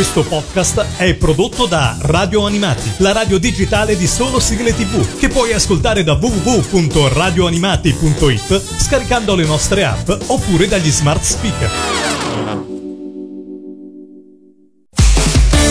Questo podcast è prodotto da Radio Animati, la radio digitale di solo sigle tv, che puoi ascoltare da www.radioanimati.it scaricando le nostre app oppure dagli smart speaker.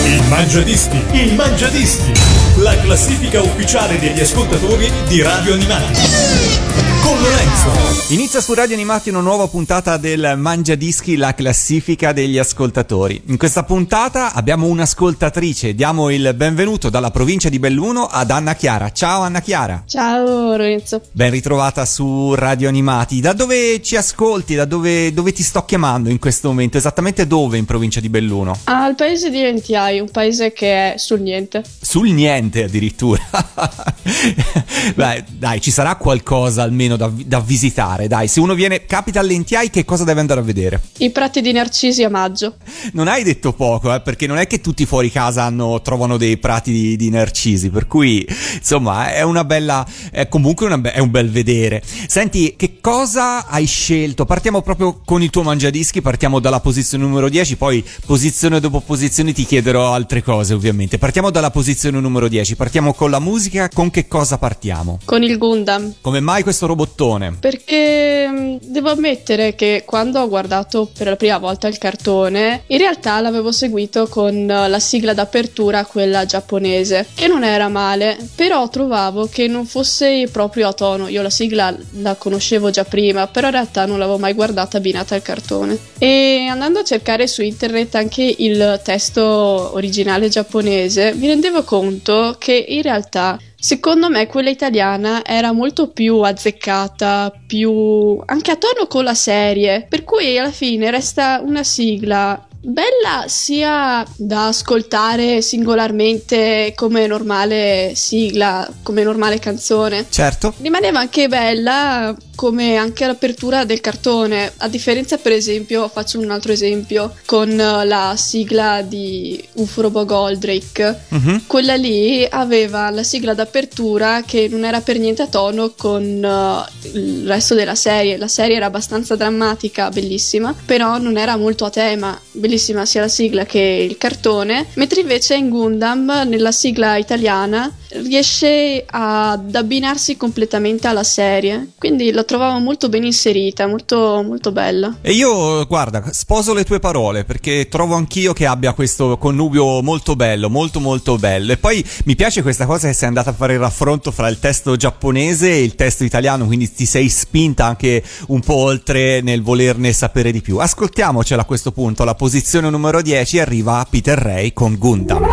Il Mangiadischi, il Mangiadischi, la classifica ufficiale degli ascoltatori di Radio Animati con Lorenzo. Inizia su Radio Animati una nuova puntata del Mangia Dischi, la classifica degli ascoltatori. In questa puntata abbiamo un'ascoltatrice, diamo il benvenuto dalla provincia di Belluno ad Anna Chiara. Ciao Anna Chiara. Ciao Lorenzo. Ben ritrovata su Radio Animati. Da dove ci ascolti? Da dove, dove ti sto chiamando in questo momento? Esattamente dove in provincia di Belluno? Al paese di Lentiai, un paese che è sul niente. Sul niente addirittura. Beh, dai, ci sarà qualcosa almeno almeno da, da, visitare, dai. Se uno viene, capita all'Entiai, che cosa deve andare a vedere? I prati di Narcisi a maggio. Non hai detto poco, eh, perché non è che tutti fuori casa hanno, trovano dei prati di, di, Narcisi, per cui, insomma, è una bella, è comunque una be- è un bel vedere. Senti, che cosa hai scelto? Partiamo proprio con il tuo mangiadischi, partiamo dalla posizione numero 10, poi posizione dopo posizione ti chiederò altre cose, ovviamente. Partiamo dalla posizione numero 10, partiamo con la musica, con che cosa partiamo? Con il Gundam. Come mai questo robot robottone? Perché mm, devo ammettere che quando ho guardato per la prima volta il cartone, in realtà l'avevo seguito con la sigla d'apertura, quella giapponese, che non era male, però trovavo che non fosse proprio a tono. Io la sigla la conoscevo già prima, però in realtà non l'avevo mai guardata abbinata al cartone. E andando a cercare su internet anche il testo originale giapponese, mi rendevo conto che in realtà Secondo me quella italiana era molto più azzeccata, più anche a tono con la serie, per cui alla fine resta una sigla bella sia da ascoltare singolarmente come normale sigla, come normale canzone. Certo. Rimaneva anche bella come anche l'apertura del cartone, a differenza per esempio, faccio un altro esempio, con la sigla di Uforobo Goldrake, uh-huh. quella lì aveva la sigla d'apertura che non era per niente a tono con uh, il resto della serie, la serie era abbastanza drammatica, bellissima, però non era molto a tema, bellissima sia la sigla che il cartone, mentre invece in Gundam, nella sigla italiana, riesce ad abbinarsi completamente alla serie, quindi l'ho trovavo molto ben inserita, molto, molto bella. E io, guarda, sposo le tue parole perché trovo anch'io che abbia questo connubio molto bello, molto molto bello. E poi mi piace questa cosa che sei andata a fare il raffronto fra il testo giapponese e il testo italiano, quindi ti sei spinta anche un po' oltre nel volerne sapere di più. Ascoltiamocela a questo punto, la posizione numero 10 arriva Peter Ray con Gundam.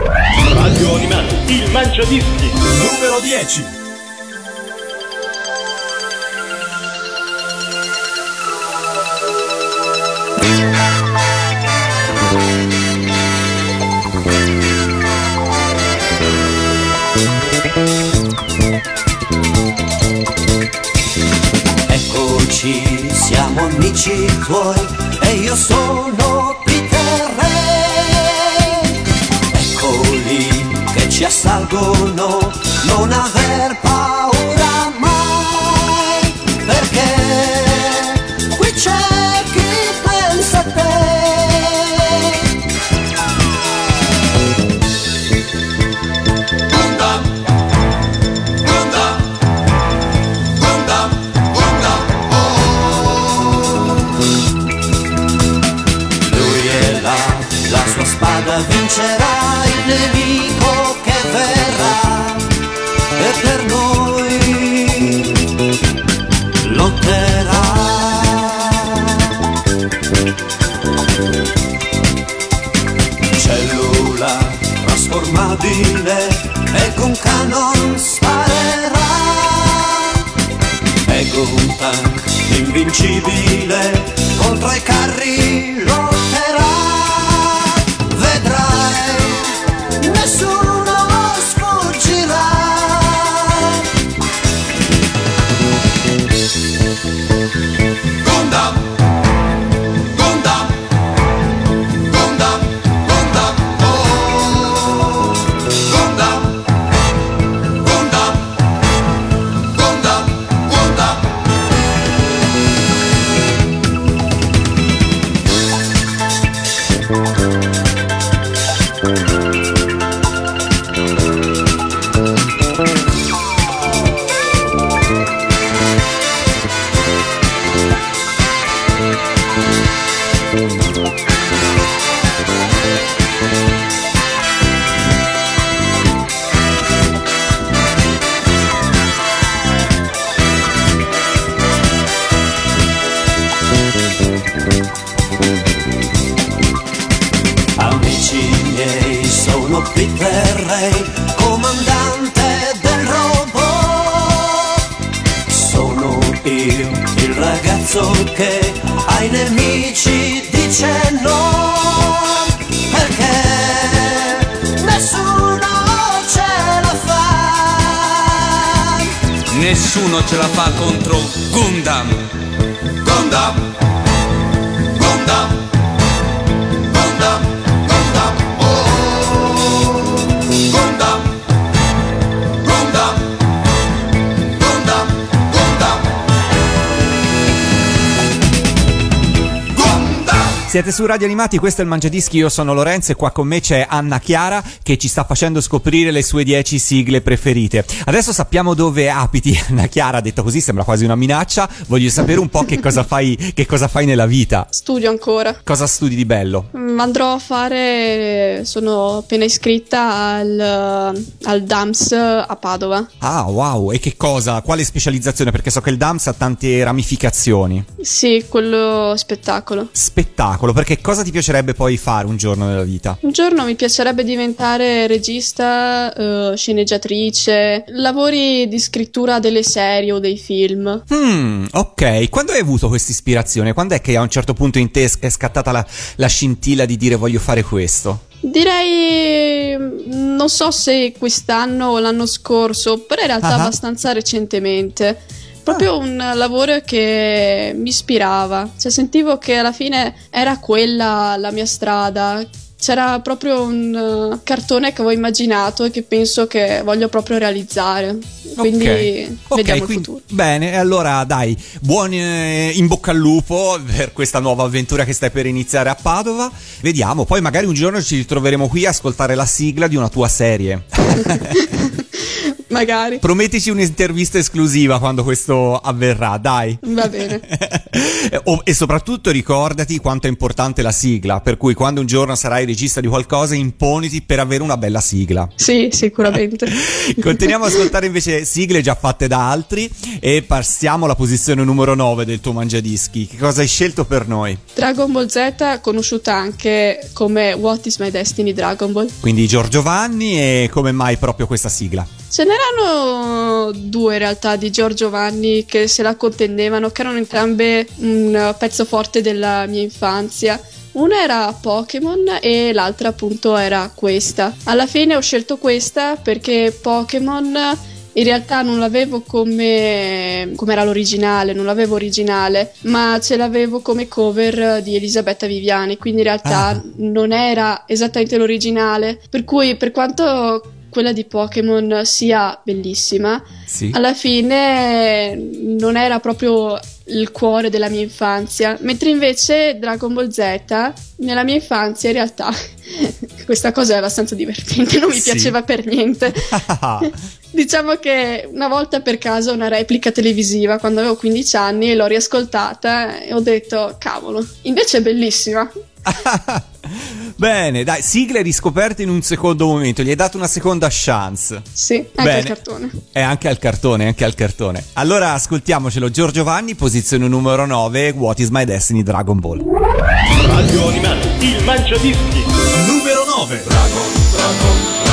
Radio Animati, il mangiadischi, numero 10. Eccoci, siamo amici tuoi e io sono Eccoli che ci assalgono, non aver paura trasformabile e con canon sparerà. È un tank invincibile contro i carri lotterà. Ce la fa contro Siete su Radio Animati, questo è il Mangiadischi, io sono Lorenzo e qua con me c'è Anna Chiara che ci sta facendo scoprire le sue 10 sigle preferite. Adesso sappiamo dove abiti Anna Chiara, detto così sembra quasi una minaccia, voglio sapere un po' che cosa fai, che cosa fai nella vita. Studio ancora. Cosa studi di bello? Mm, Andrò a fare, sono appena iscritta al, al DAMS a Padova. Ah, wow, e che cosa? Quale specializzazione? Perché so che il DAMS ha tante ramificazioni. Sì, quello spettacolo. Spettacolo, perché cosa ti piacerebbe poi fare un giorno nella vita? Un giorno mi piacerebbe diventare regista, eh, sceneggiatrice, lavori di scrittura delle serie o dei film. Hmm, ok. Quando hai avuto questa ispirazione? Quando è che a un certo punto in te è scattata la, la scintilla di dire voglio fare questo? Direi, mm, non so se quest'anno o l'anno scorso, però in realtà Ah. abbastanza recentemente. Proprio un lavoro che mi ispirava, cioè sentivo che alla fine era quella la mia strada. C'era proprio un uh, cartone che avevo immaginato e che penso che voglio proprio realizzare. Quindi Ok. Ok, vediamo il quindi- futuro. Bene, e allora dai, buon eh, in bocca al lupo per questa nuova avventura che stai per iniziare a Padova. Vediamo, poi magari un giorno ci ritroveremo qui a ascoltare la sigla di una tua serie. Magari. Promettici un'intervista esclusiva quando questo avverrà, dai. Va bene. Oh, e soprattutto ricordati quanto è importante la sigla, per cui quando un giorno sarai regista di qualcosa imponiti per avere una bella sigla. Sì, sicuramente. Continuiamo ad ascoltare invece sigle già fatte da altri e passiamo alla posizione numero 9 del tuo mangiadischi. Che cosa hai scelto per noi? Dragon Ball Z, conosciuta anche come What is My Destiny Dragon Ball. Quindi Giorgio Vanni e come mai proprio questa sigla? Ce n'erano due in realtà di Giorgio Vanni che se la contendevano, che erano entrambe un pezzo forte della mia infanzia. Una era Pokémon e l'altra appunto era questa. Alla fine ho scelto questa perché Pokémon in realtà non l'avevo come, come era l'originale, non l'avevo originale, ma ce l'avevo come cover di Elisabetta Viviani, quindi in realtà Ah. non era esattamente l'originale. Per cui per quanto quella di Pokémon sia bellissima, Sì. alla fine non era proprio il cuore della mia infanzia, mentre invece Dragon Ball Z nella mia infanzia in realtà questa cosa è abbastanza divertente, non mi Sì. piaceva per niente. Diciamo che una volta per caso una replica televisiva quando avevo 15 anni l'ho riascoltata e ho detto cavolo, invece è bellissima. Bene, dai, sigle riscoperte in un secondo momento, gli hai dato una seconda chance. Sì, anche Bene. il cartone. E anche al cartone, anche al cartone. Allora ascoltiamocelo, Giorgio Vanni, posizione numero 9, What is my destiny Dragon Ball. Radio Animati, il Mangiadischi. Numero 9. Chi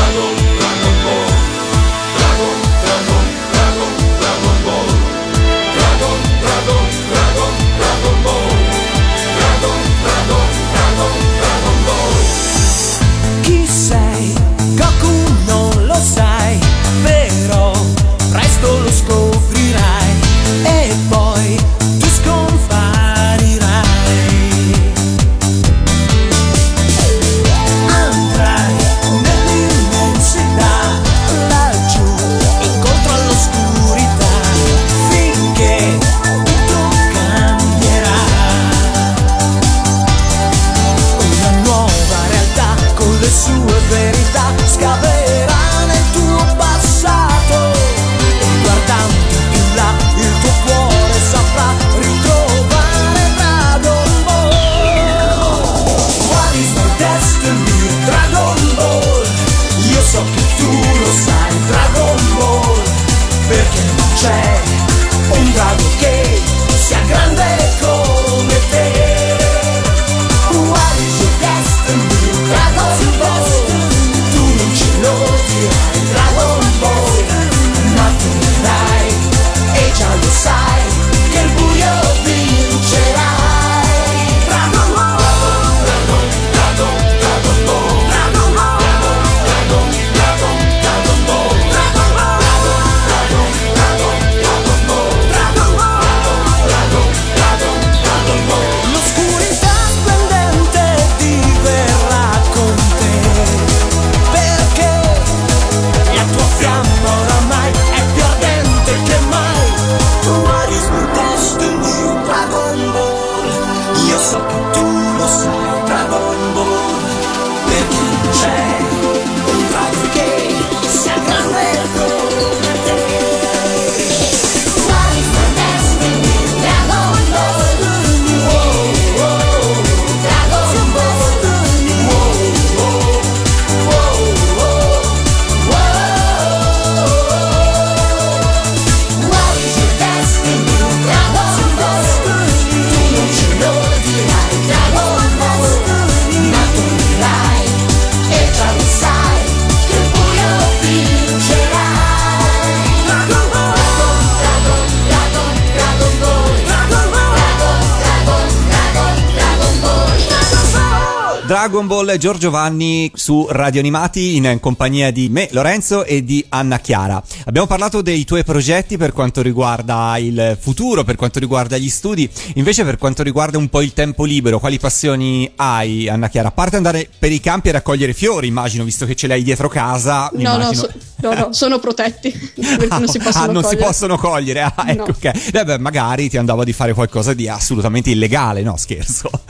Dragon Ball Giorgio Vanni su Radio Animati in compagnia di me, Lorenzo e di Anna Chiara. Abbiamo parlato dei tuoi progetti per quanto riguarda il futuro, per quanto riguarda gli studi, invece per quanto riguarda un po' il tempo libero, quali passioni hai Anna Chiara? A parte andare per i campi e raccogliere fiori, immagino, visto che ce l'hai dietro casa. No, no, immagino... so- no, no, sono protetti, perché non si possono ah, non si possono cogliere. Ah, ecco, No. ok. Vabbè, magari ti andava di fare qualcosa di assolutamente illegale. No, scherzo.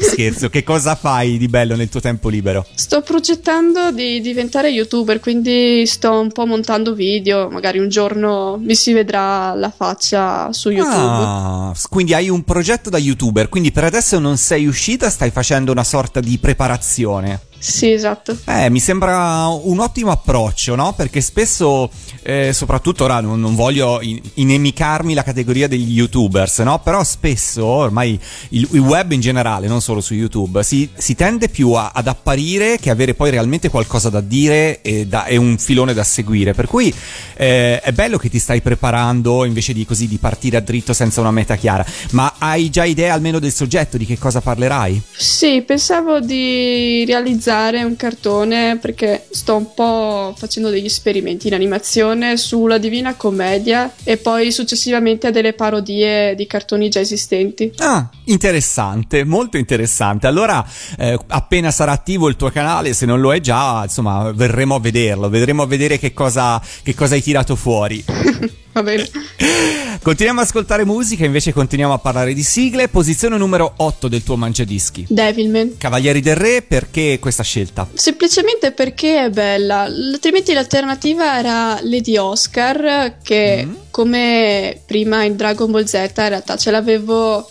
scherzo. Che cosa fai di bello nel tuo tempo libero? Sto progettando di diventare youtuber, quindi sto un po' montando video, magari un giorno mi si vedrà la faccia su YouTube. Ah, quindi hai un progetto da youtuber. Quindi per adesso non sei uscita, stai facendo una sorta di preparazione. Sì, esatto. Eh, mi sembra un ottimo approccio, no? Perché spesso, eh, soprattutto ora non, non voglio in- inimicarmi la categoria degli youtubers, no? Però spesso, ormai il, il web in generale, non solo su YouTube, si, si tende più a- ad apparire che avere poi realmente qualcosa da dire e, da- e un filone da seguire. Per cui eh, è bello che ti stai preparando invece di così di partire a dritto senza una meta chiara. Ma hai già idea almeno del soggetto, di che cosa parlerai? Sì, pensavo di realizzare un cartone perché sto un po' facendo degli esperimenti in animazione sulla Divina Commedia e poi successivamente a delle parodie di cartoni già esistenti. Ah, interessante, molto interessante. Allora, eh, appena sarà attivo il tuo canale, se non lo è già, insomma, verremo a vederlo, vedremo a vedere che cosa, che cosa hai tirato fuori. Va bene. Continuiamo ad ascoltare musica, invece continuiamo a parlare di sigle. Posizione numero 8 del tuo mangiadischi. Devilman. Cavalieri del Re, perché questa scelta? Semplicemente perché è bella, altrimenti l'alternativa era Lady Oscar, che Mm. come prima in Dragon Ball Z in realtà ce l'avevo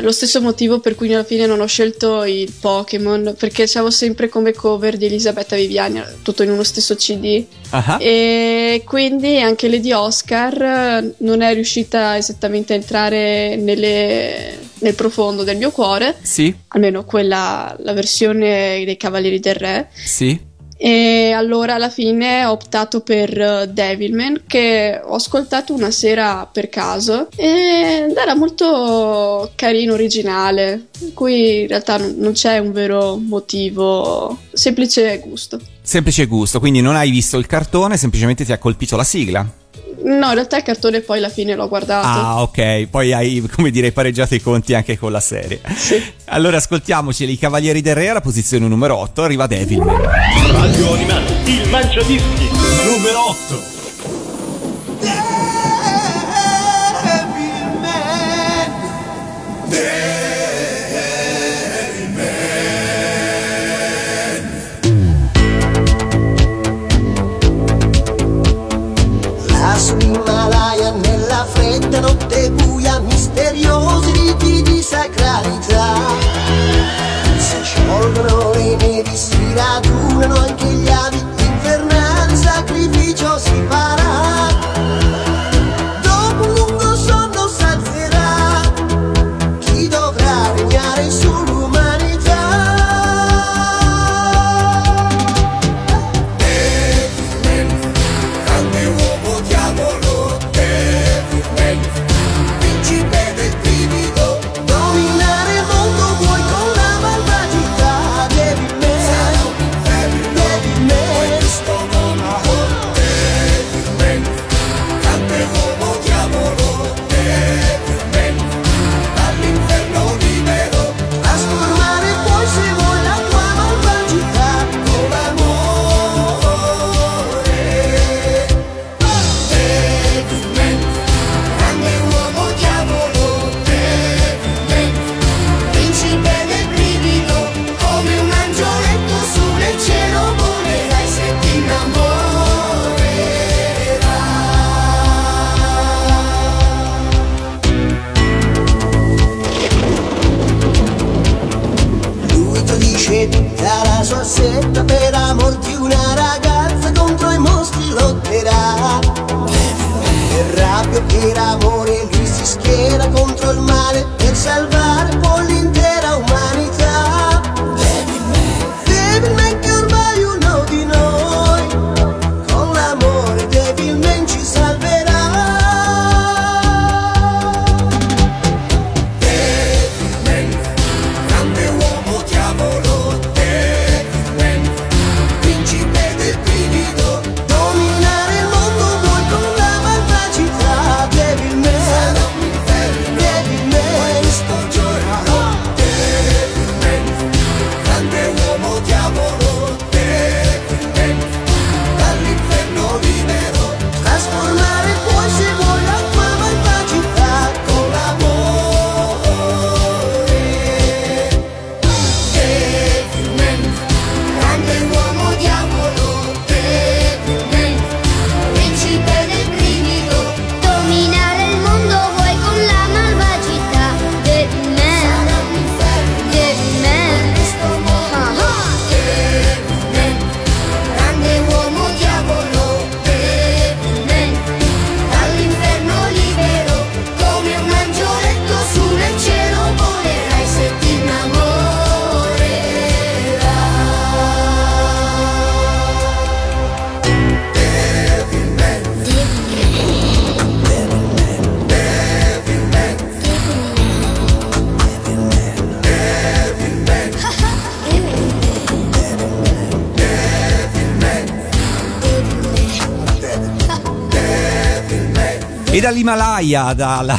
lo stesso motivo per cui alla fine non ho scelto il Pokémon, perché c'avevo sempre come cover di Elisabetta Viviani, tutto in uno stesso CD. Ah, E quindi anche Lady Oscar eh, non è riuscita esattamente a entrare nelle- nel profondo del mio cuore, Sì, almeno quella, la versione dei Cavalieri del Re. sì. E allora alla fine ho optato per eh, Devilman che ho ascoltato una sera per caso ed era molto carino, originale, in cui in realtà non non c'è un vero motivo, semplice gusto. Semplice gusto, quindi non hai visto il cartone, semplicemente ti ha colpito la sigla. No, in realtà il cartone poi alla fine l'ho guardato. Ah, ok. Poi hai, come dire, pareggiato i conti anche con la serie. Sì. Allora ascoltiamoci i Cavalieri del Re alla posizione numero 8. Arriva Devilman. Radio Animati, il mangiadischi numero 8. Fredda notte buia misteriosi riti di sacralità. Si sciolgono le nevi si radunano anche gli abiti dall'Himalaya, dalla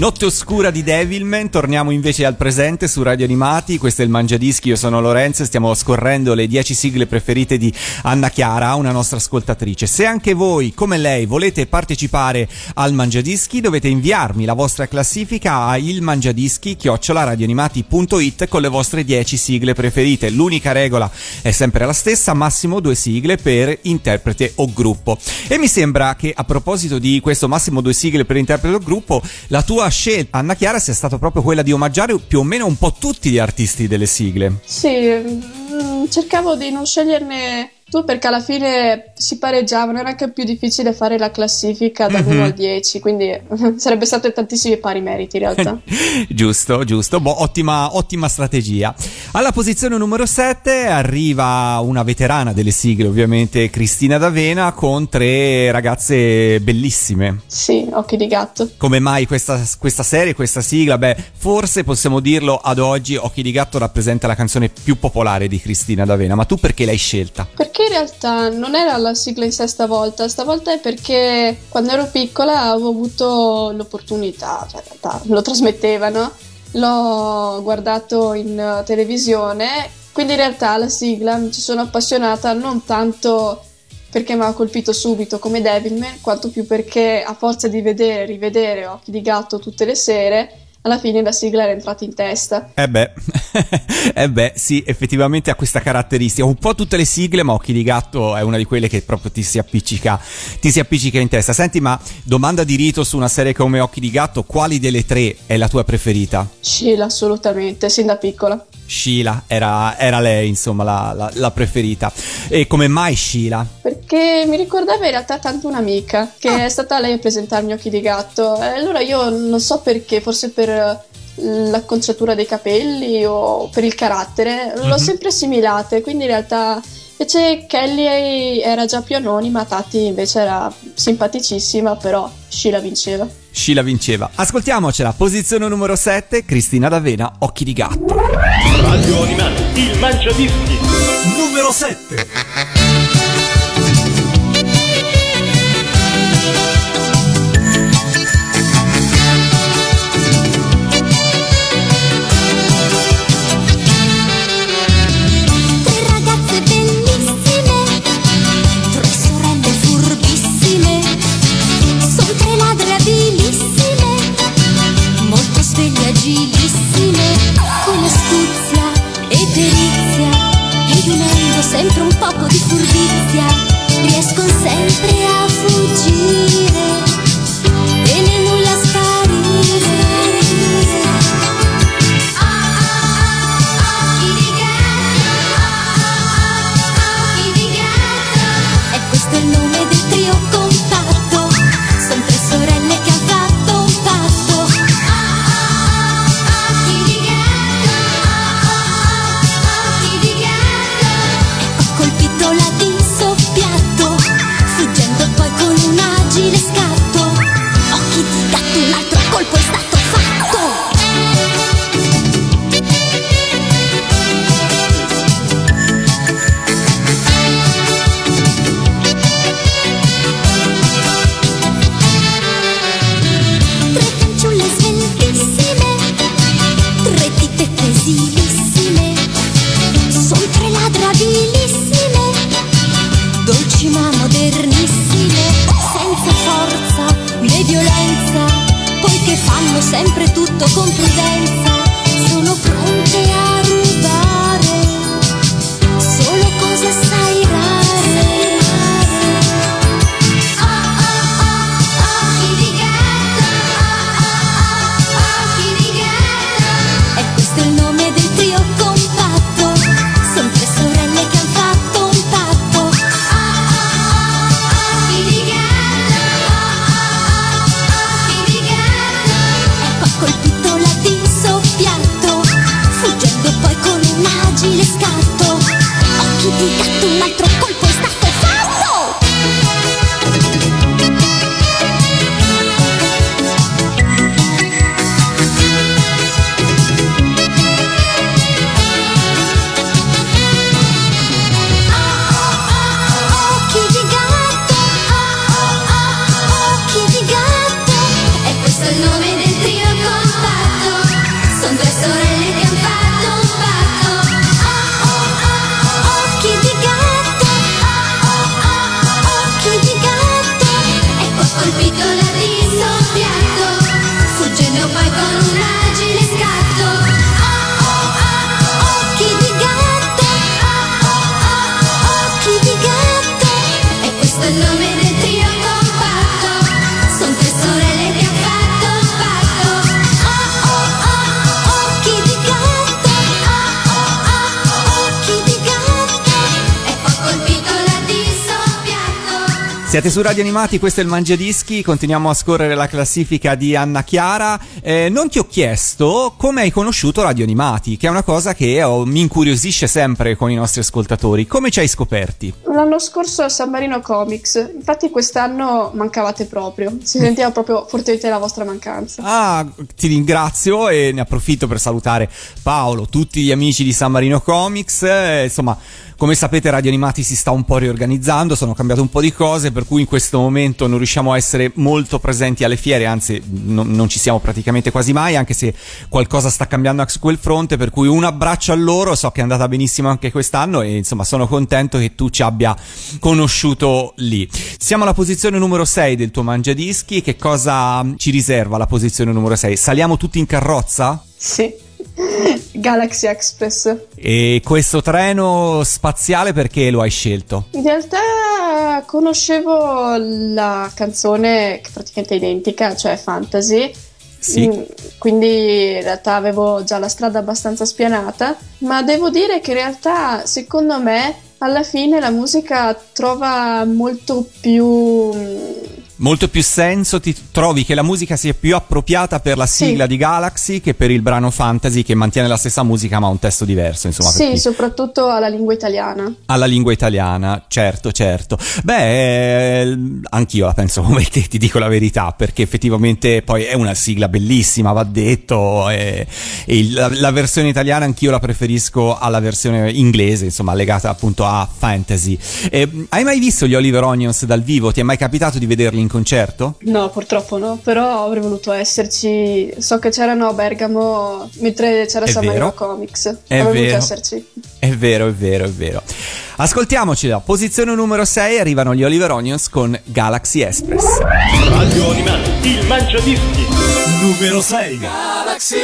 notte oscura di Devilman, torniamo invece al presente su Radio Animati. Questo è il Mangiadischi, io sono Lorenzo e stiamo scorrendo le 10 sigle preferite di Anna Chiara, una nostra ascoltatrice. Se anche voi, come lei, volete partecipare al Mangiadischi, dovete inviarmi la vostra classifica a ilmangiadischi-radioanimati.it con le vostre 10 sigle preferite. L'unica regola è sempre la stessa, massimo due sigle per interprete o gruppo. E mi sembra che a proposito di questo massimo due sigle per interprete o gruppo, la tua scelta, Anna Chiara, sia stata proprio quella di omaggiare più o meno un po' tutti gli artisti delle sigle. Sì, mm, cercavo di non sceglierne tu perché alla fine si pareggiavano, era anche più difficile fare la classifica da 1 al 10, quindi sarebbe stato tantissimi pari meriti in realtà. giusto, giusto, boh, ottima, ottima strategia. Alla posizione numero 7 arriva una veterana delle sigle, ovviamente Cristina D'Avena, con tre ragazze bellissime. Sì, occhi di gatto. Come mai questa, questa serie, questa sigla? Beh, forse possiamo dirlo ad oggi, Occhi di gatto rappresenta la canzone più popolare di Cristina D'Avena, ma tu perché l'hai scelta? Perché in realtà non era la sigla in sé stavolta, stavolta è perché quando ero piccola avevo avuto l'opportunità, cioè in realtà lo trasmettevano, l'ho guardato in eh, televisione, quindi in realtà la sigla mi ci sono appassionata non tanto perché mi ha colpito subito come Devilman, quanto più perché a forza di vedere rivedere Occhi di gatto tutte le sere, alla fine la sigla era entrata in testa. Eh beh, eh beh, sì, effettivamente ha questa caratteristica. Un po' tutte le sigle, ma Occhi di Gatto è una di quelle che proprio ti si appiccica, ti si appiccica in testa. Senti, ma domanda di rito su una serie come Occhi di Gatto, quali delle tre è la tua preferita? Sheila, assolutamente, sin da piccola. Sheila era, era lei, insomma, la, la, la, preferita. E come mai Sheila? Perché mi ricordava in realtà tanto un'amica, che ah. è stata lei a presentarmi Occhi di Gatto. E allora io non so perché, forse per l'acconciatura dei capelli o per il carattere, mm-hmm. l'ho sempre assimilate, quindi in realtà invece Kelly era già più anonima, Tati invece era simpaticissima, però Sheila vinceva. Sheila vinceva. Ascoltiamocela, posizione numero 7, Cristina D'Avena, Occhi di gatto. Radio Animati, il mangiadischi, numero 7. Siete su Radio Animati, questo è il Mangiadischi, continuiamo a scorrere la classifica di Anna Chiara. Eh, non ti ho chiesto come hai conosciuto Radio Animati, che è una cosa che oh, mi incuriosisce sempre con i nostri ascoltatori. Come ci hai scoperti? L'anno scorso a San Marino Comics, infatti quest'anno mancavate proprio, si sentiva proprio fortemente la vostra mancanza. Ah, ti ringrazio e ne approfitto per salutare Paolo, tutti gli amici di San Marino Comics, eh, insomma... Come sapete Radio Animati si sta un po' riorganizzando, sono cambiate un po' di cose, per cui in questo momento non riusciamo a essere molto presenti alle fiere, anzi non, non ci siamo praticamente quasi mai, anche se qualcosa sta cambiando su quel fronte, per cui un abbraccio a loro, so che è andata benissimo anche quest'anno e insomma sono contento che tu ci abbia conosciuto lì. Siamo alla posizione numero 6 del tuo mangiadischi, che cosa ci riserva la posizione numero 6? Saliamo tutti in carrozza? Sì. Galaxy Express. E questo treno spaziale perché lo hai scelto? In realtà conoscevo la canzone che è praticamente identica, cioè Fantasy. Sì. Mm, Quindi in realtà avevo già la strada abbastanza spianata, ma devo dire che in realtà secondo me alla fine la musica trova molto più mm, Molto più senso, ti trovi che la musica sia più appropriata per la Sì. sigla di Galaxy che per il brano fantasy che mantiene la stessa musica ma ha un testo diverso, insomma, sì, chi- soprattutto alla lingua italiana. alla lingua italiana, certo, certo. Beh, eh, anch'io la penso come te, ti dico la verità, perché effettivamente poi è una sigla bellissima, va detto, e, e il- la, la versione italiana anch'io la preferisco alla versione inglese, insomma, legata appunto a fantasy. Eh, hai mai visto gli Oliver Onions dal vivo? Ti è mai capitato di vederli in concerto? No, purtroppo no, però avrei voluto esserci. So che c'erano a Bergamo mentre c'era È San vero. Marino Comics. È avrei vero. voluto esserci. È vero, è vero, è vero. Ascoltiamocela. Posizione numero 6 arrivano gli Oliver Onions con Galaxy Express. Radio Animati, il Mangiadischi. Numero 6. Galaxy,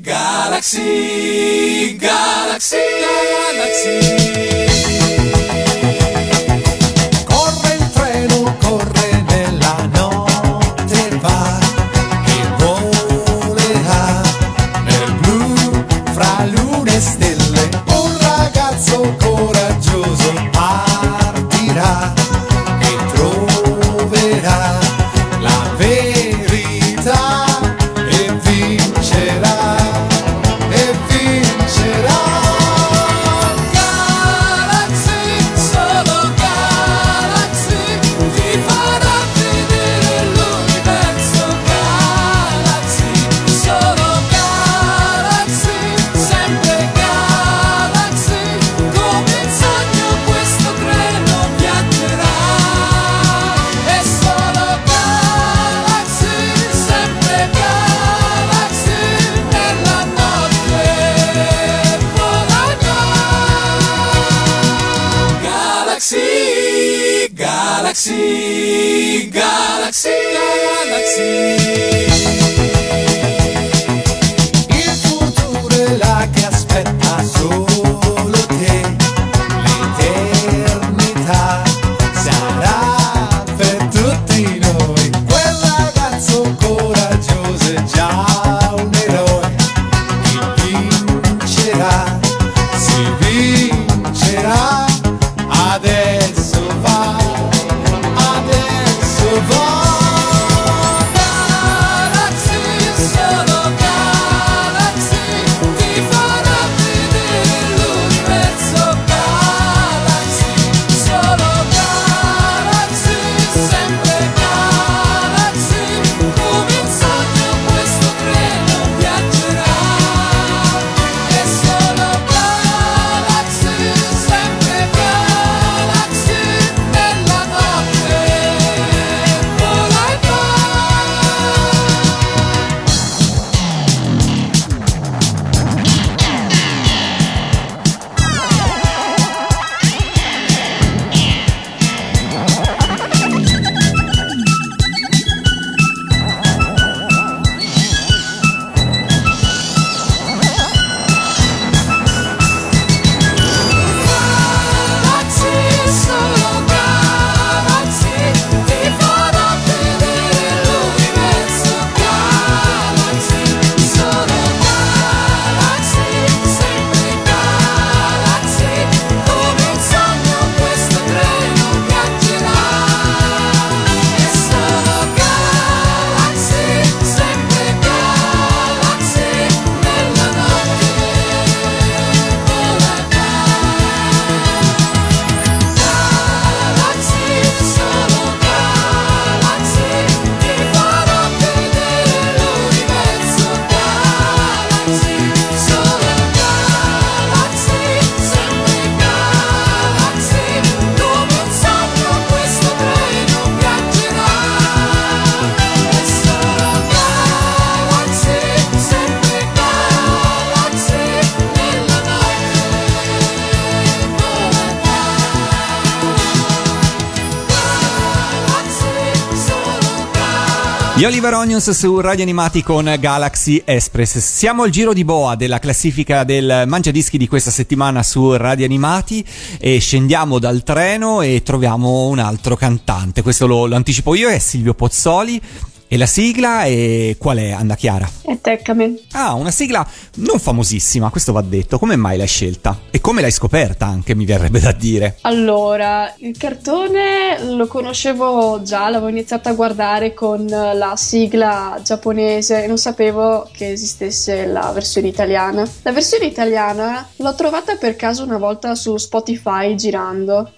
Galaxy, Galaxy, Galaxy. Corre il treno, corre Galaxy. Gli Oliver Onions su Radio Animati con Galaxy Express. Siamo al giro di boa della classifica del Mangiadischi di questa settimana su Radio Animati e scendiamo dal treno e troviamo un altro cantante. Questo lo, lo anticipo io, è Silvio Pozzoli. E la sigla è qual è, Anna Chiara? È Teccamen. Ah, una sigla non famosissima, questo va detto. Come mai l'hai scelta? E come l'hai scoperta anche, mi verrebbe da dire. Allora, il cartone lo conoscevo già, l'avevo iniziato a guardare con la sigla giapponese e non sapevo che esistesse la versione italiana. La versione italiana l'ho trovata per caso una volta su Spotify girando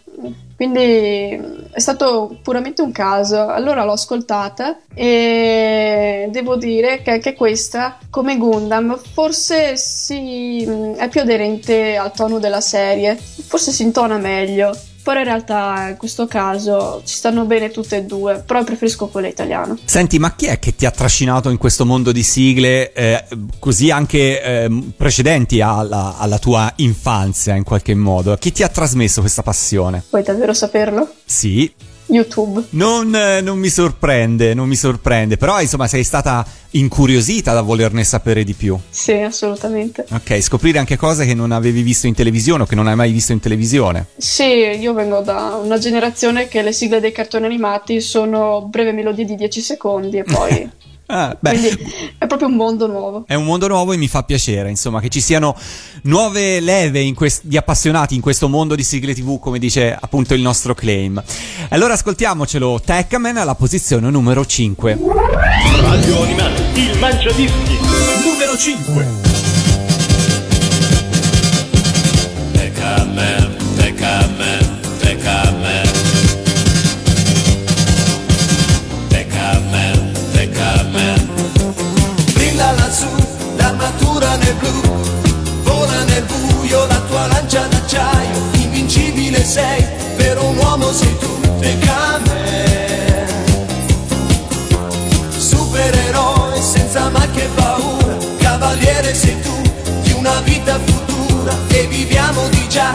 quindi è stato puramente un caso. Allora l'ho ascoltata e devo dire che anche questa, come Gundam, forse si, è più aderente al tono della serie, forse si intona meglio. Però in realtà in questo caso ci stanno bene tutte e due, però preferisco quella italiana. Senti, ma chi è che ti ha trascinato in questo mondo di sigle eh, così anche eh, precedenti alla, alla, tua infanzia in qualche modo? Chi ti ha trasmesso questa passione? Vuoi davvero saperlo? Sì. YouTube. Non, eh, non, mi sorprende, non mi sorprende, però insomma sei stata incuriosita da volerne sapere di più. Sì, assolutamente. Ok, scoprire anche cose che non avevi visto in televisione o che non hai mai visto in televisione. Sì, io vengo da una generazione che le sigle dei cartoni animati sono breve melodie di 10 secondi e poi... Ah, Quindi è proprio un mondo nuovo. È un mondo nuovo e mi fa piacere, insomma, che ci siano nuove leve quest- di appassionati in questo mondo di sigle TV, come dice appunto il nostro claim. Allora ascoltiamocelo, Techman alla posizione numero 5. Radio Animati, il mangiadischi, numero 5. Vero un uomo sei tu, Decamer. Supereroe senza macchie paura, cavaliere sei tu, di una vita futura, e viviamo di già,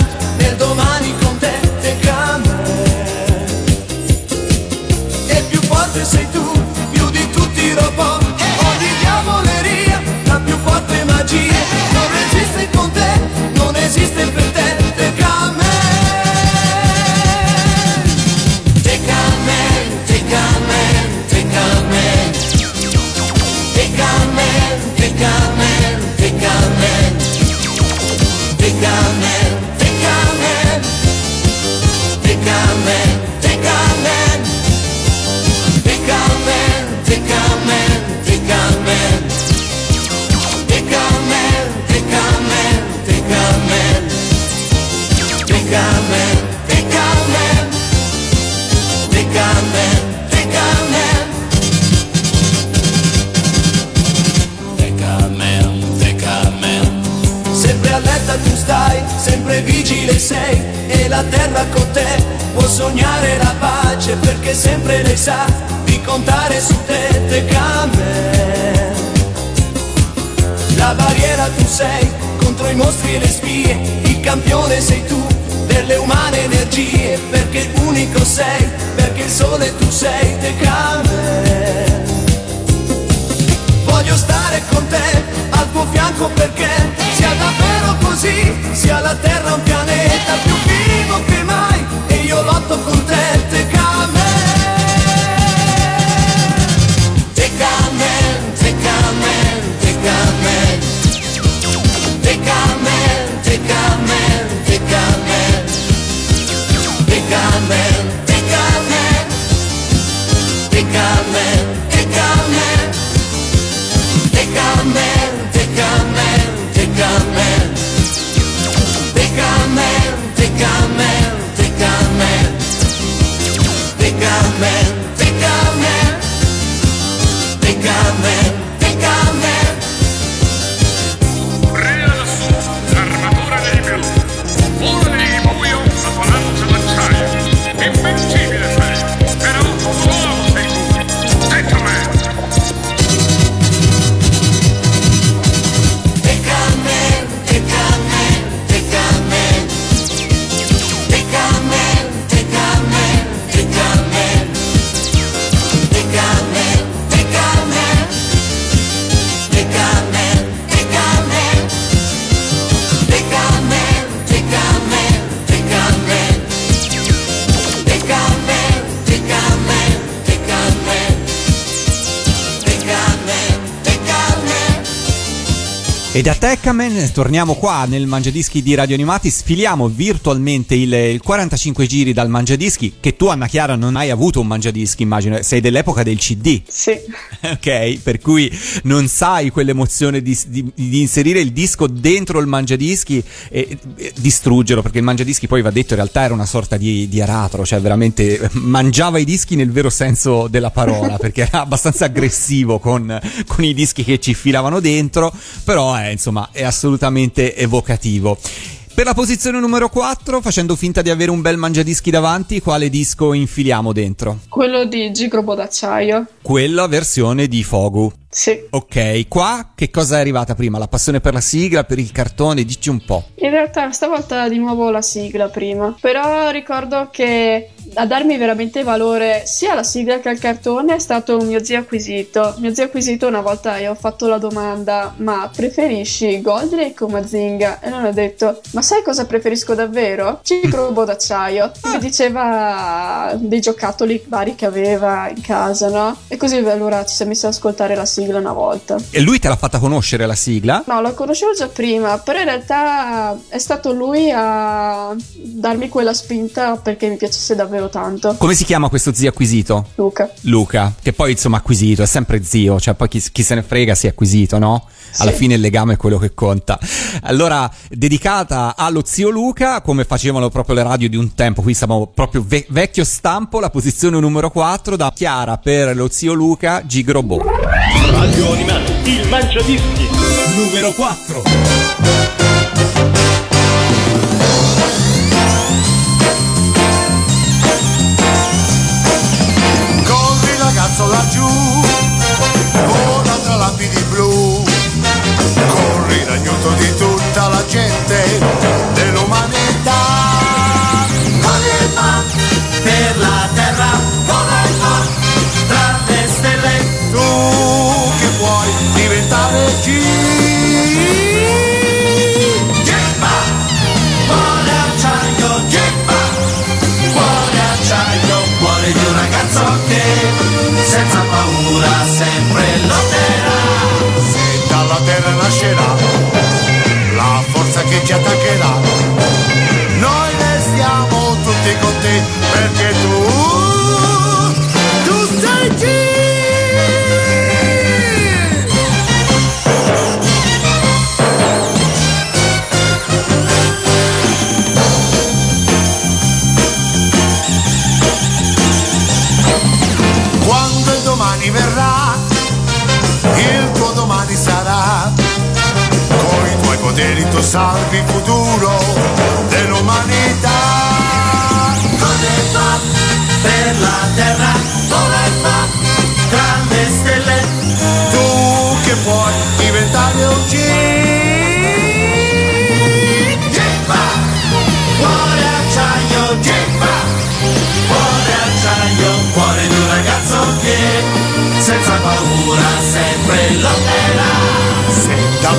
stare con te al tuo fianco perché sia davvero così, sia la terra un pianeta E da Teccamen torniamo qua nel Mangiadischi di Radio Animati, sfiliamo virtualmente il, il 45 giri dal Mangiadischi, che tu Anna Chiara non hai avuto un Mangiadischi immagino, sei dell'epoca del CD, Sì. ok? Per cui non sai quell'emozione di, di- di inserire il disco dentro il Mangiadischi e, e distruggerlo, perché il Mangiadischi poi va detto in realtà era una sorta di, di aratro, cioè veramente mangiava i dischi nel vero senso della parola, perché era abbastanza aggressivo con, con i dischi che ci filavano dentro, però è, insomma è assolutamente evocativo. Per la posizione numero 4, facendo finta di avere un bel mangiadischi davanti, quale disco infiliamo dentro? Quello di Gigrobo d'acciaio. Quella versione di Fogu. Sì. Ok, qua che cosa è arrivata prima? La passione per la sigla, per il cartone? Dici un po'. In realtà stavolta di nuovo la sigla prima, però ricordo che a darmi veramente valore sia alla sigla che al cartone è stato mio zio acquisito. Mio zio acquisito una volta gli ho fatto la domanda ma preferisci Goldrake o Mazinga? E non ho detto ma sai cosa preferisco davvero? Cicrobo d'acciaio. E mi diceva dei giocattoli vari che aveva in casa, no? E così allora ci siamo messi ad ascoltare la sigla una volta. E lui te l'ha fatta conoscere la sigla? No, lo conoscevo già prima, però in realtà è stato lui a darmi quella spinta perché mi piacesse davvero tanto. Come si chiama questo zio acquisito? Luca. Luca, che poi insomma acquisito, è sempre zio, cioè poi chi, chi se ne frega si è acquisito, no? Alla Sì. fine il legame è quello che conta. Allora, dedicata allo zio Luca, come facevano proprio le radio di un tempo, qui siamo proprio ve- vecchio stampo, la posizione numero 4 da Chiara per lo zio Luca Gigrobò. Radio Animati, il Mangiadischi. Numero 4.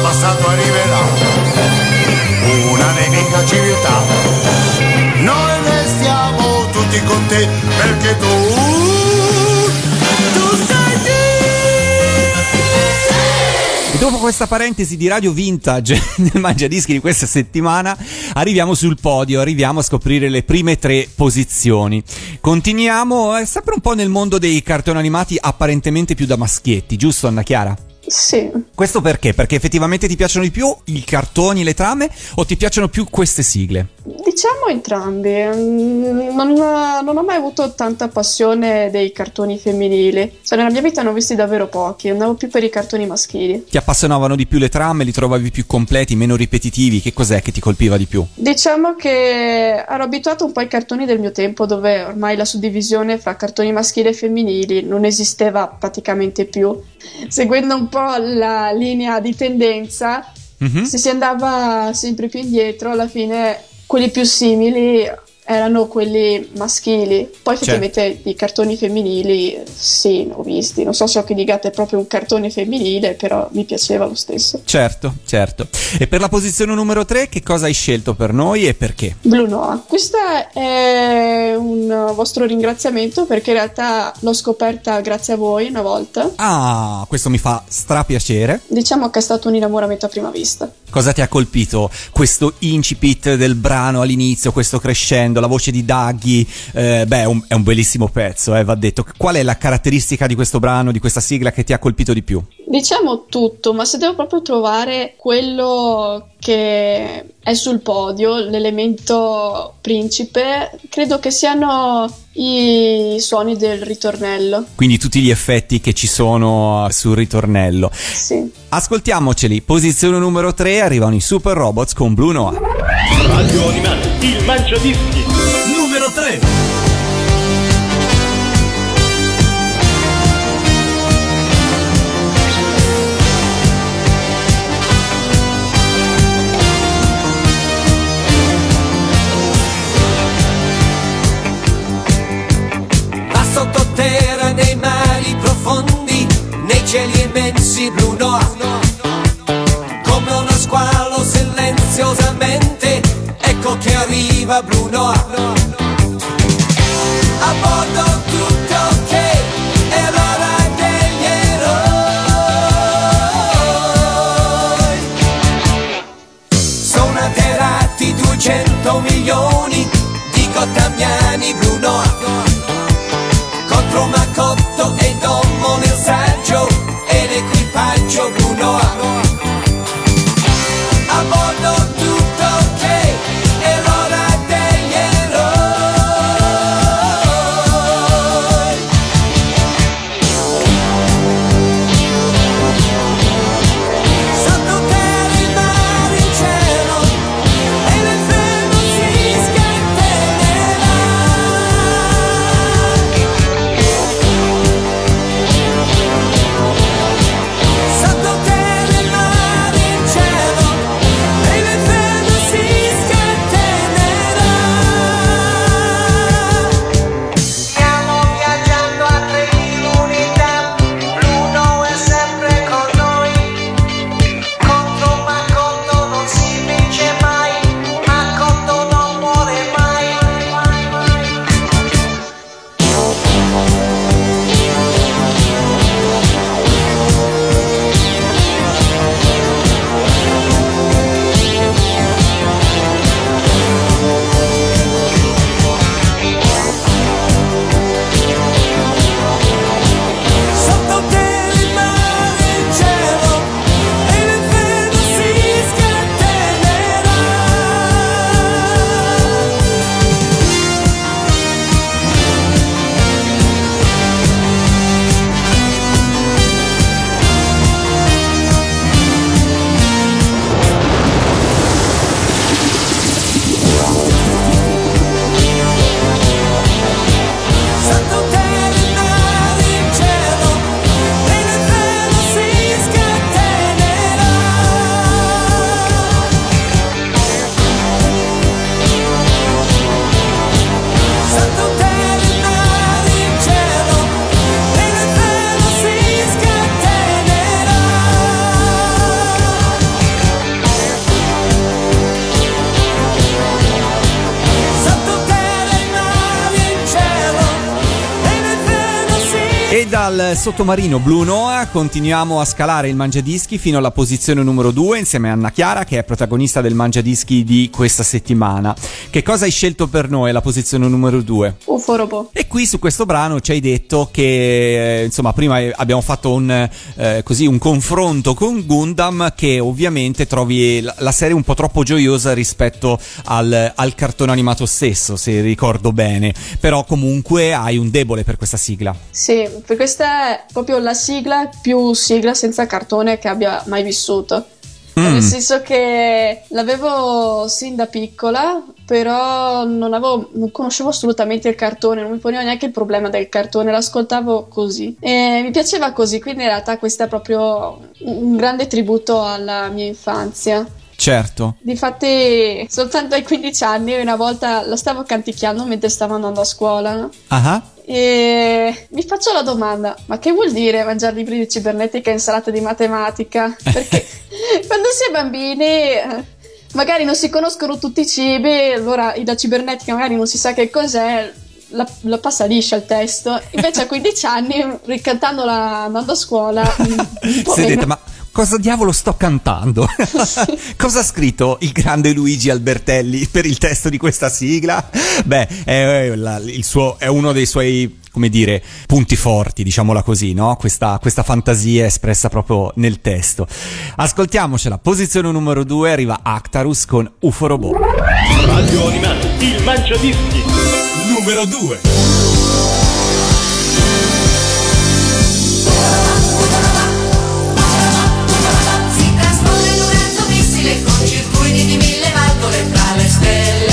Passato arriverà una nemica civiltà, noi restiamo tutti con te perché tu, tu sei Dio. E dopo questa parentesi di radio vintage nel Mangiadischi di questa settimana, arriviamo sul podio, arriviamo a scoprire le prime tre posizioni. Continuiamo eh, sempre un po' nel mondo dei cartoni animati apparentemente più da maschietti, giusto Anna Chiara? Sì. Questo perché? Perché effettivamente ti piacciono di più i cartoni, le trame o ti piacciono più queste sigle? Diciamo entrambi. Mm, Non, non ho mai avuto tanta passione dei cartoni femminili. Cioè, nella mia vita ne ho visti davvero pochi. Andavo più per i cartoni maschili. Ti appassionavano di più le trame, li trovavi più completi, meno ripetitivi? Che cos'è che ti colpiva di più? Diciamo che ero abituato un po' ai cartoni del mio tempo, dove ormai la suddivisione fra cartoni maschili e femminili non esisteva praticamente più. Seguendo un po' la linea di tendenza, Mhm. se si andava sempre più indietro, alla fine quelli più simili erano quelli maschili. Poi effettivamente i cartoni femminili, sì, ho visti. Non so se Occhi di Gatto è proprio un cartone femminile, però mi piaceva lo stesso. Certo, certo. E per la posizione numero 3 che cosa hai scelto per noi e perché? Blue Noah. Questo è un vostro ringraziamento perché in realtà l'ho scoperta grazie a voi una volta. Ah, questo mi fa strapiacere. Diciamo che è stato un innamoramento a prima vista. Cosa ti ha colpito? Questo incipit del brano all'inizio, questo crescendo, la voce di Daggy, eh, beh, un, è un bellissimo pezzo, eh, va detto. Qual è la caratteristica di questo brano, di questa sigla che ti ha colpito di più? Diciamo tutto, ma se devo proprio trovare quello che è sul podio, l'elemento principe, credo che siano i suoni del ritornello. Quindi tutti gli effetti che ci sono sul ritornello. Sì. Ascoltiamoceli. Posizione numero 3 arrivano i Super Robots con Blue Noah. Radio Animati, il mangiadischi. Numero 3. Immensi blu noir. Come uno squalo silenziosamente, ecco che arriva blu noir. Dal sottomarino Blue Noah continuiamo a scalare il Mangiadischi fino alla posizione numero 2 insieme a Anna Chiara che è protagonista del Mangiadischi di questa settimana. Che cosa hai scelto per noi la posizione numero 2? UFO Robot. E qui su questo brano ci hai detto che, eh, insomma, prima eh, abbiamo fatto un, eh, così, un confronto con Gundam che ovviamente trovi la, serie un po' troppo gioiosa rispetto al, al cartone animato stesso, se ricordo bene. Però comunque hai un debole per questa sigla. Sì, questa è proprio la sigla più sigla senza cartone che abbia mai vissuto. Mm. Nel senso che l'avevo sin da piccola, però non, avevo, non conoscevo assolutamente il cartone, non mi ponevo neanche il problema del cartone, l'ascoltavo così. E mi piaceva così, quindi in realtà questo è proprio un grande tributo alla mia infanzia. Certo. Difatti, soltanto ai 15 anni, una volta la stavo canticchiando mentre stavo andando a scuola, no? Ah, E mi faccio la domanda: ma che vuol dire mangiare libri di cibernetica e insalata di matematica? Perché quando si è bambini. eh, Magari non si conoscono tutti i cibi, allora la cibernetica magari non si sa che cos'è, la, la passa liscia il testo. Invece a 15 anni, ricantandola andando a scuola, un po' si è meno. detta, ma cosa diavolo sto cantando? cosa ha scritto il grande Luigi Albertelli per il testo di questa sigla? Beh, è, la- il suo- è uno dei suoi, come dire, punti forti, diciamola così, no? Questa, questa fantasia espressa proprio nel testo. Ascoltiamocela. Posizione numero 2 arriva Actarus con UFO Robot. Radio Animati, il mangiadischi. Numero 2. Missile con circuiti di mille valvole tra le stelle,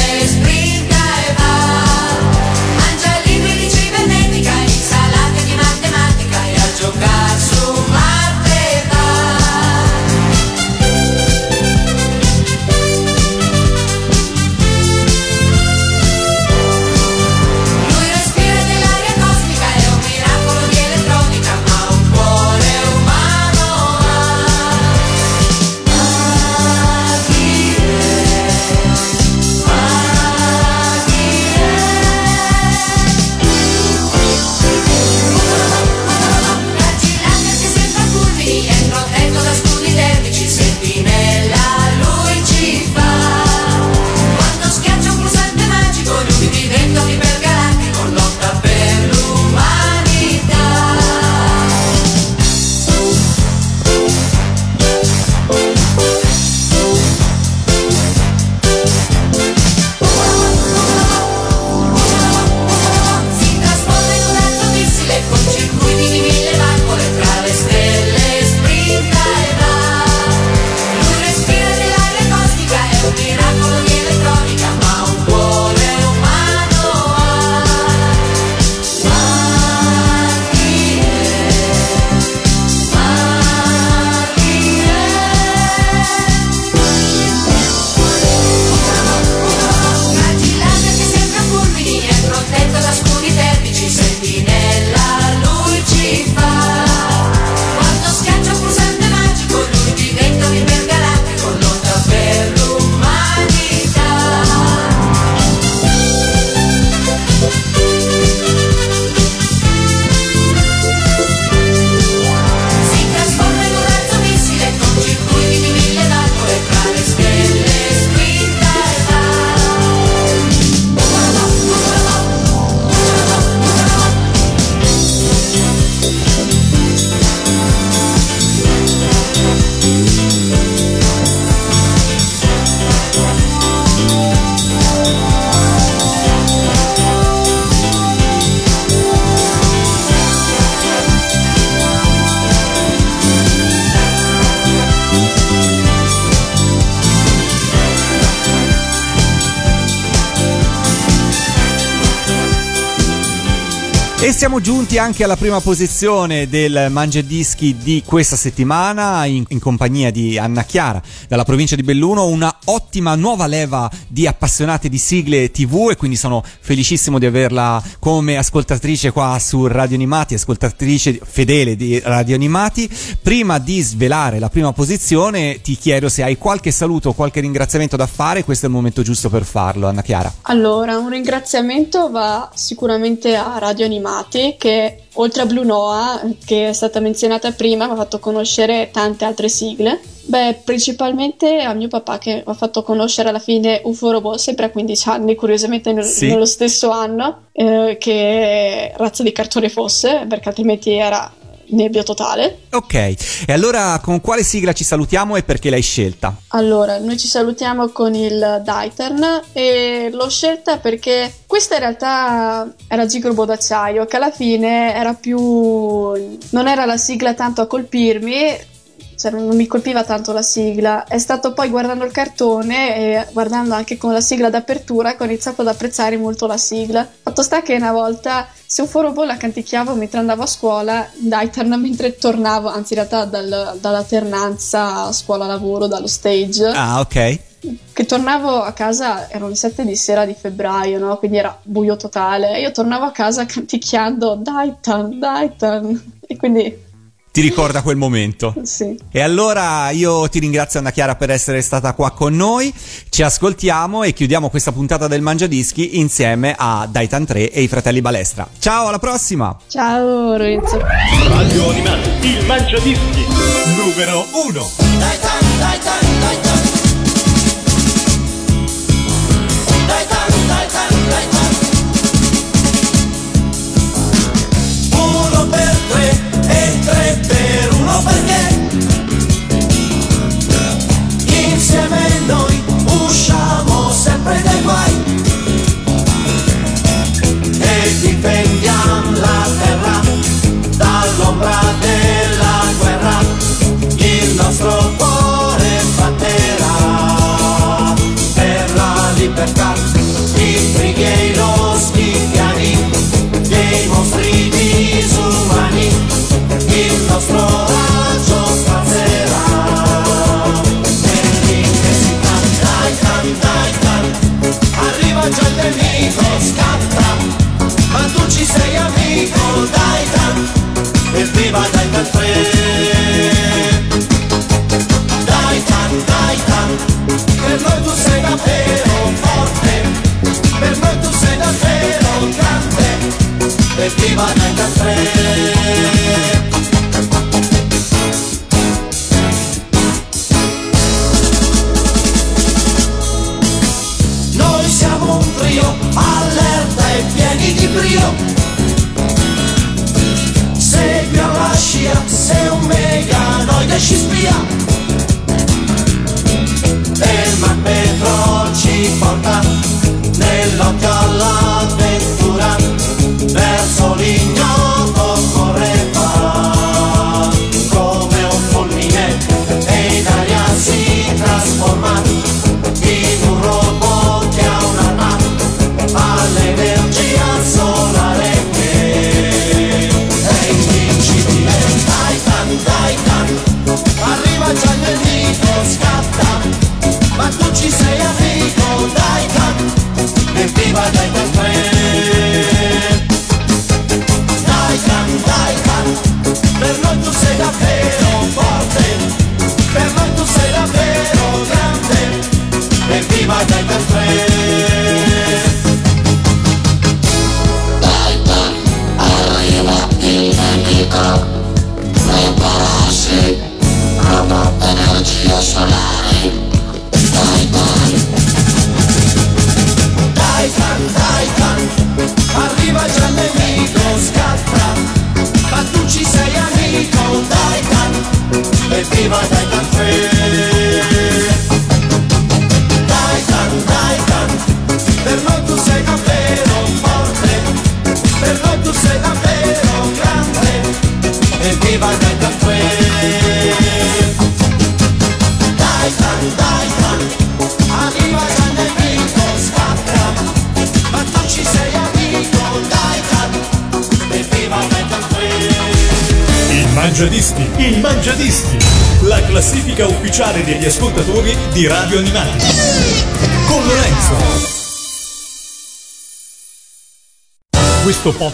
siamo giunti anche alla prima posizione del Mangiadischi di questa settimana in, in compagnia di Anna Chiara dalla provincia di Belluno, una ottima nuova leva di appassionati di sigle TV e quindi sono felicissimo di averla come ascoltatrice qua su Radio Animati, ascoltatrice fedele di Radio Animati. Prima di svelare la prima posizione ti chiedo se hai qualche saluto o qualche ringraziamento da fare, questo è il momento giusto per farlo, Anna Chiara. Allora, un ringraziamento va sicuramente a Radio Animati che oltre a Blue Noah, che è stata menzionata prima, mi ha fatto conoscere tante altre sigle. Beh, principalmente a mio papà che mi ha fatto conoscere alla fine UFO Robot sempre a 15 anni, curiosamente Sì. nello stesso anno, eh, che razza di cartone fosse, perché altrimenti era nebbia totale. Ok, e allora con quale sigla ci salutiamo e perché l'hai scelta? Allora, noi ci salutiamo con il Daitern e l'ho scelta perché questa in realtà era Gigrobo d'acciaio, che alla fine era più... non era la sigla tanto a colpirmi, cioè, non mi colpiva tanto la sigla. È stato poi guardando il cartone e guardando anche con la sigla d'apertura che ho iniziato ad apprezzare molto la sigla. Fatto sta che una volta se un foro la canticchiavo mentre andavo a scuola, Daitan mentre tornavo, anzi in realtà dal- dall'alternanza scuola-lavoro, dallo stage Ah, ok. che tornavo a casa, erano le 7 di sera di febbraio, no? Quindi era buio totale. Io tornavo a casa canticchiando Daitan, Daitan. E quindi, Ti ricorda quel momento. sì. E allora io ti ringrazio Anna Chiara per essere stata qua con noi. Ci ascoltiamo e chiudiamo questa puntata del Mangiadischi insieme a Daitan 3 e i fratelli Balestra. Ciao, alla prossima! Ciao Lorenzo. Radio Animati, il Mangiadischi numero 1. Daitan, Daitan, Daitan. Daitan,